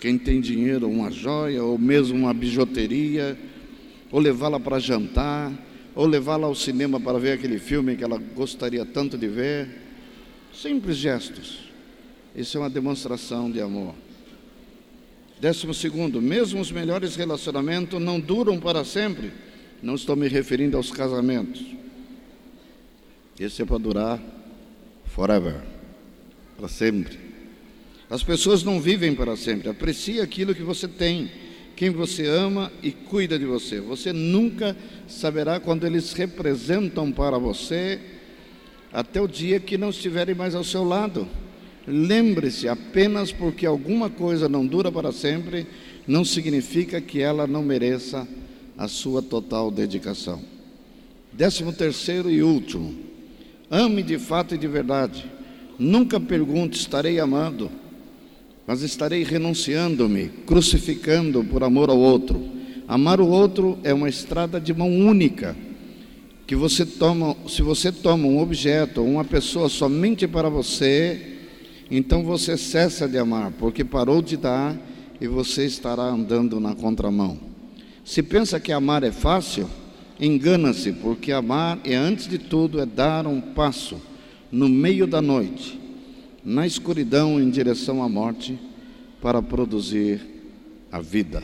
quem tem dinheiro, uma joia, ou mesmo uma bijuteria, ou levá-la para jantar, ou levá-la ao cinema para ver aquele filme que ela gostaria tanto de ver. Simples gestos. Isso é uma demonstração de amor. Décimo segundo, mesmo os melhores relacionamentos não duram para sempre. Não estou me referindo aos casamentos. Esse é para durar forever para sempre. As pessoas não vivem para sempre. Aprecie aquilo que você tem, quem você ama e cuida de você. Você nunca saberá quando eles representam para você até o dia que não estiverem mais ao seu lado. Lembre-se, apenas porque alguma coisa não dura para sempre, não significa que ela não mereça a sua total dedicação. Décimo terceiro e último, ame de fato e de verdade. Nunca pergunte: estarei amando, mas estarei renunciando-me, crucificando por amor ao outro. Amar o outro é uma estrada de mão única, que você toma, se você toma um objeto, uma pessoa somente para você, então você cessa de amar, porque parou de dar e você estará andando na contramão. Se pensa que amar é fácil, engana-se, porque amar é antes de tudo é dar um passo no meio da noite, na escuridão em direção à morte, para produzir a vida.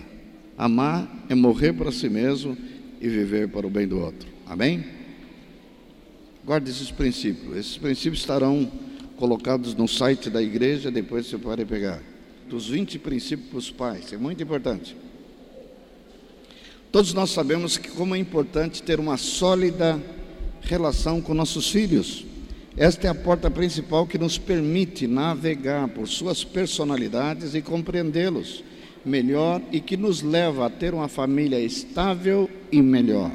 Amar é morrer para si mesmo e viver para o bem do outro. Amém? Guarde esses princípios. Esses princípios estarão colocados no site da igreja, depois você pode pegar. Dos 20 princípios para os pais, é muito importante. Todos nós sabemos que como é importante ter uma sólida relação com nossos filhos. Esta é a porta principal que nos permite navegar por suas personalidades e compreendê-los melhor e que nos leva a ter uma família estável e melhor.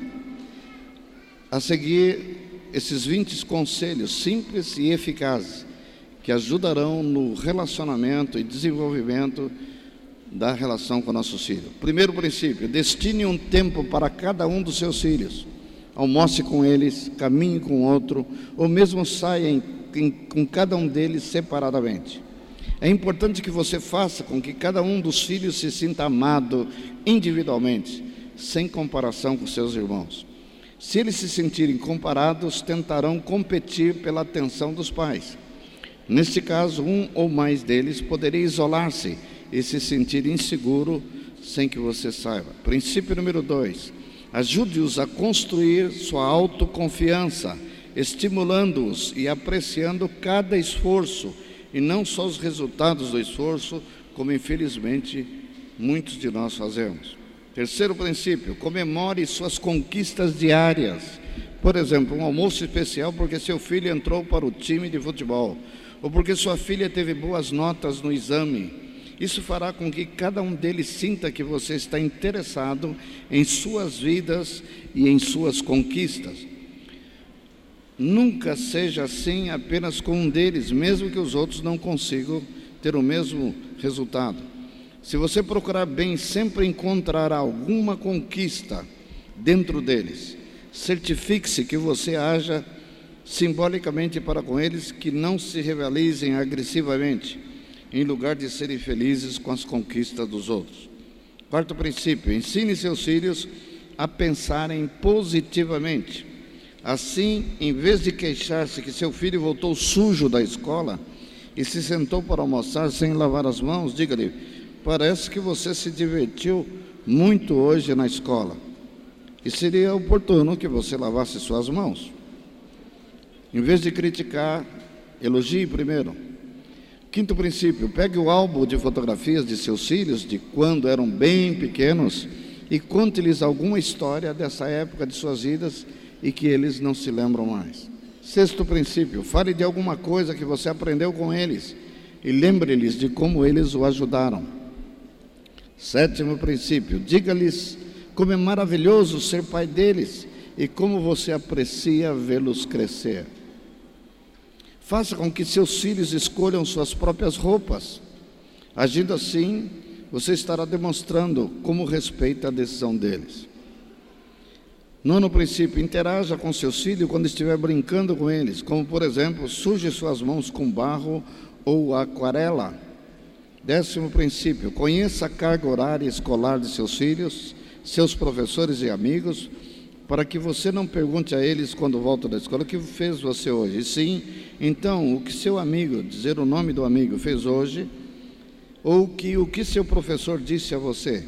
A seguir, esses 20 conselhos simples e eficazes que ajudarão no relacionamento e desenvolvimento da relação com nossos filhos. Primeiro princípio: destine um tempo para cada um dos seus filhos almoce com eles, caminhe com outro, ou mesmo saia em, em, com cada um deles separadamente. É importante que você faça com que cada um dos filhos se sinta amado individualmente, sem comparação com seus irmãos. Se eles se sentirem comparados, tentarão competir pela atenção dos pais. Neste caso, um ou mais deles poderia isolar-se e se sentir inseguro sem que você saiba. Princípio número dois: Ajude-os a construir sua autoconfiança, estimulando-os e apreciando cada esforço, e não só os resultados do esforço, como infelizmente muitos de nós fazemos. Terceiro princípio: comemore suas conquistas diárias. Por exemplo, um almoço especial porque seu filho entrou para o time de futebol, ou porque sua filha teve boas notas no exame isso fará com que cada um deles sinta que você está interessado em suas vidas e em suas conquistas. Nunca seja assim apenas com um deles, mesmo que os outros não consigam ter o mesmo resultado. Se você procurar bem, sempre encontrará alguma conquista dentro deles. Certifique-se que você haja simbolicamente para com eles, que não se rivalizem agressivamente em lugar de serem felizes com as conquistas dos outros. Quarto princípio: ensine seus filhos a pensarem positivamente. Assim, em vez de queixar-se que seu filho voltou sujo da escola, e se sentou para almoçar sem lavar as mãos, diga-lhe: parece que você se divertiu muito hoje na escola. E seria oportuno que você lavasse suas mãos. Em vez de criticar, elogie primeiro. Quinto princípio: pegue o álbum de fotografias de seus filhos de quando eram bem pequenos e conte-lhes alguma história dessa época de suas vidas e que eles não se lembram mais. Sexto princípio: fale de alguma coisa que você aprendeu com eles e lembre-lhes de como eles o ajudaram. Sétimo princípio: diga-lhes como é maravilhoso ser pai deles e como você aprecia vê-los crescer. Faça com que seus filhos escolham suas próprias roupas. Agindo assim, você estará demonstrando como respeita a decisão deles. Nono princípio: interaja com seus filhos quando estiver brincando com eles, como por exemplo, suje suas mãos com barro ou aquarela. Décimo princípio: conheça a carga horária escolar de seus filhos, seus professores e amigos, para que você não pergunte a eles quando volta da escola o que fez você hoje. Sim, então, o que seu amigo, dizer o nome do amigo, fez hoje, ou que o que seu professor disse a você.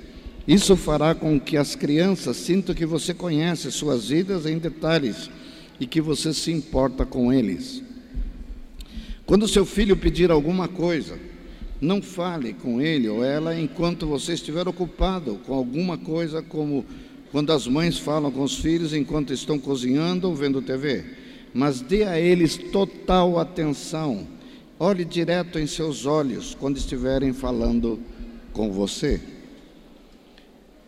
Isso fará com que as crianças sintam que você conhece suas vidas em detalhes e que você se importa com eles. Quando seu filho pedir alguma coisa, não fale com ele ou ela enquanto você estiver ocupado com alguma coisa, como quando as mães falam com os filhos enquanto estão cozinhando ou vendo TV. Mas dê a eles total atenção. Olhe direto em seus olhos quando estiverem falando com você.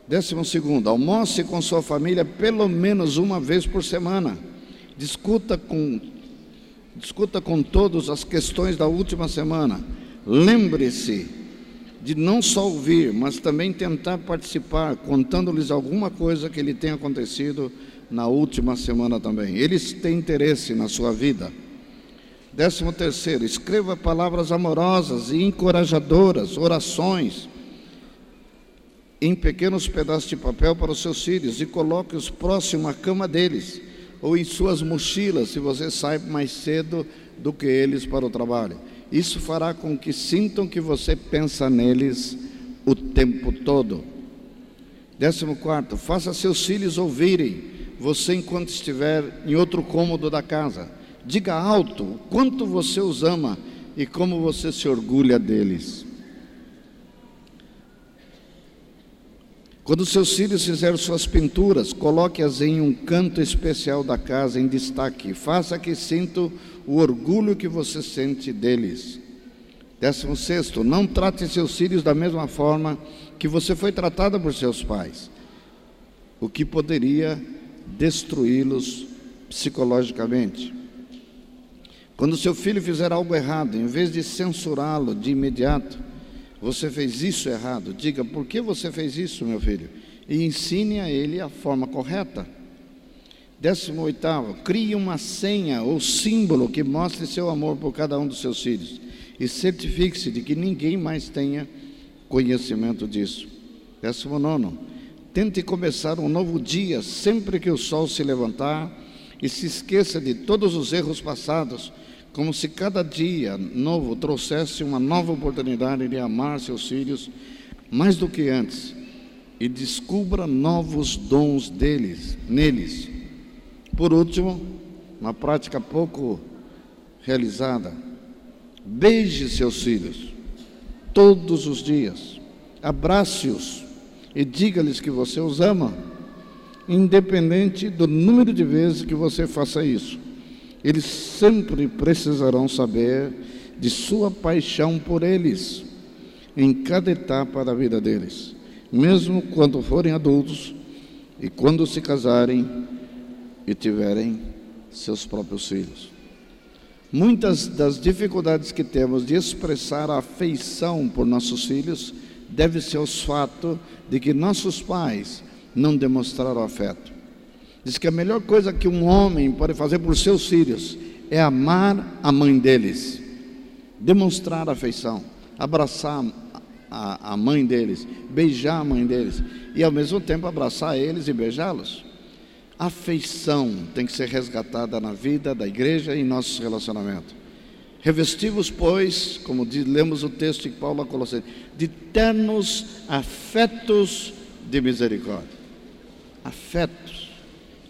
Décimo segundo, almoce com sua família pelo menos uma vez por semana. Discuta com, discuta com todos as questões da última semana. Lembre-se de não só ouvir, mas também tentar participar, contando-lhes alguma coisa que lhe tenha acontecido na última semana também. Eles têm interesse na sua vida. Décimo terceiro, escreva palavras amorosas e encorajadoras, orações em pequenos pedaços de papel para os seus filhos e coloque-os próximo à cama deles ou em suas mochilas, se você sai mais cedo do que eles para o trabalho. Isso fará com que sintam que você pensa neles o tempo todo. Décimo quarto, faça seus filhos ouvirem você enquanto estiver em outro cômodo da casa. Diga alto o quanto você os ama e como você se orgulha deles. Quando seus filhos fizerem suas pinturas, coloque-as em um canto especial da casa, em destaque. Faça que sintam o orgulho que você sente deles. Décimo sexto, não trate seus filhos da mesma forma que você foi tratada por seus pais, o que poderia destruí-los psicologicamente. Quando seu filho fizer algo errado, em vez de censurá-lo de imediato, você fez isso errado. Diga, por que você fez isso, meu filho? E ensine a ele a forma correta. Décimo oitavo, crie uma senha ou símbolo que mostre seu amor por cada um dos seus filhos. E certifique-se de que ninguém mais tenha conhecimento disso. Décimo nono, tente começar um novo dia sempre que o sol se levantar e se esqueça de todos os erros passados como se cada dia novo trouxesse uma nova oportunidade de amar seus filhos mais do que antes e descubra novos dons deles, neles. Por último, uma prática pouco realizada, beije seus filhos todos os dias, abrace-os e diga-lhes que você os ama, independente do número de vezes que você faça isso. Eles sempre precisarão saber de sua paixão por eles em cada etapa da vida deles, mesmo quando forem adultos e quando se casarem e tiverem seus próprios filhos. Muitas das dificuldades que temos de expressar a afeição por nossos filhos deve ser o fato de que nossos pais não demonstraram afeto. Diz que a melhor coisa que um homem pode fazer por seus filhos é amar a mãe deles, demonstrar afeição, abraçar a, a mãe deles, beijar a mãe deles e ao mesmo tempo abraçar eles e beijá-los. Afeição tem que ser resgatada na vida da igreja e em nossos relacionamentos. Revestivos, pois, como diz, lemos o texto de Paulo a Colossenses, de ternos afetos de misericórdia. Afetos.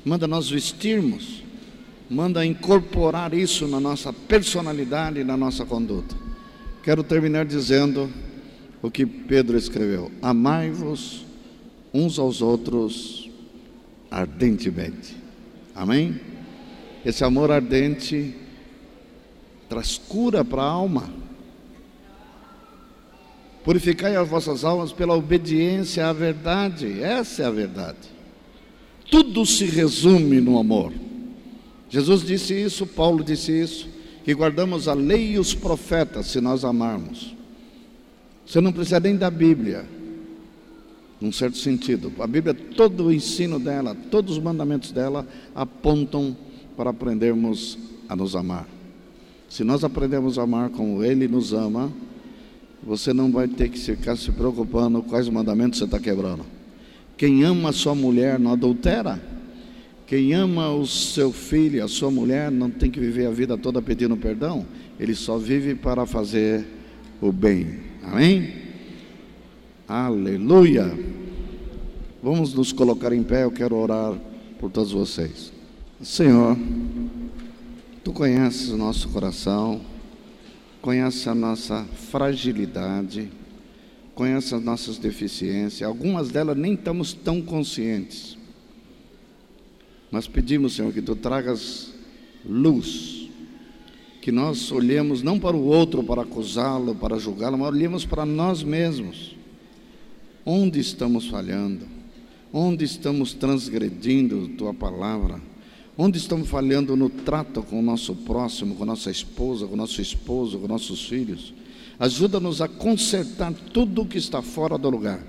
Manda nós vestirmos, manda incorporar isso na nossa personalidade e na nossa conduta. Quero terminar dizendo o que Pedro escreveu: Amai-vos uns aos outros ardentemente. Amém? Esse amor ardente traz cura para a alma. Purificai as vossas almas pela obediência à verdade. Essa é a verdade. Tudo se resume no amor. Jesus disse isso, Paulo disse isso, que guardamos a lei e os profetas se nós amarmos. Você não precisa nem da Bíblia, num certo sentido. A Bíblia, todo o ensino dela, todos os mandamentos dela apontam para aprendermos a nos amar. Se nós aprendemos a amar como Ele nos ama, você não vai ter que ficar se preocupando quais mandamentos você está quebrando. Quem ama a sua mulher não adultera. Quem ama o seu filho, a sua mulher, não tem que viver a vida toda pedindo perdão. Ele só vive para fazer o bem. Amém? Aleluia. Vamos nos colocar em pé, eu quero orar por todos vocês. Senhor, Tu conheces o nosso coração, conheces a nossa fragilidade, conheces as nossas deficiências, algumas delas nem estamos tão conscientes. Mas pedimos, Senhor, que tu tragas luz, que nós olhemos não para o outro para acusá-lo, para julgá-lo, mas olhemos para nós mesmos. Onde estamos falhando? Onde estamos transgredindo tua palavra? Onde estamos falhando no trato com o nosso próximo, com nossa esposa, com nosso esposo, com nossos filhos? Ajuda-nos a consertar tudo o que está fora do lugar.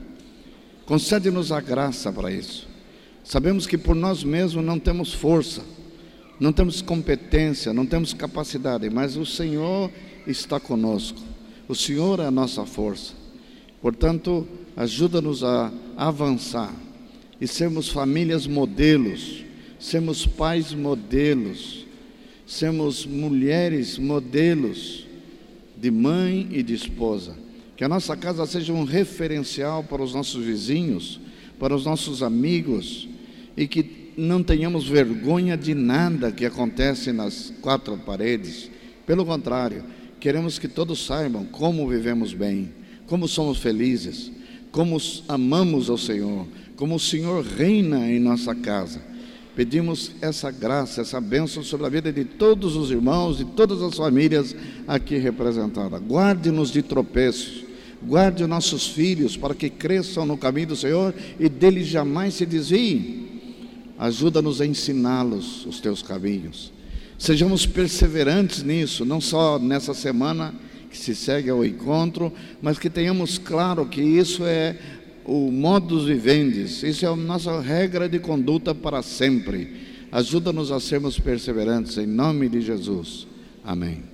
Concede-nos a graça para isso. Sabemos que por nós mesmos não temos força, não temos competência, não temos capacidade, mas o Senhor está conosco. O Senhor é a nossa força. Portanto, ajuda-nos a avançar e sermos famílias modelos sermos pais modelos, sermos mulheres modelos de mãe e de esposa. Que a nossa casa seja um referencial para os nossos vizinhos, para os nossos amigos e que não tenhamos vergonha de nada que acontece nas quatro paredes. Pelo contrário, queremos que todos saibam como vivemos bem, como somos felizes, como amamos ao Senhor, como o Senhor reina em nossa casa Pedimos essa graça, essa bênção sobre a vida de todos os irmãos, de todas as famílias aqui representadas. Guarde-nos de tropeços, guarde nossos filhos para que cresçam no caminho do Senhor e deles jamais se desviem. Ajuda-nos a ensiná-los os teus caminhos. Sejamos perseverantes nisso, não só nessa semana que se segue ao encontro, mas que tenhamos claro que isso é o modus vivendi, isso é a nossa regra de conduta para sempre. Ajuda-nos a sermos perseverantes, em nome de Jesus. Amém.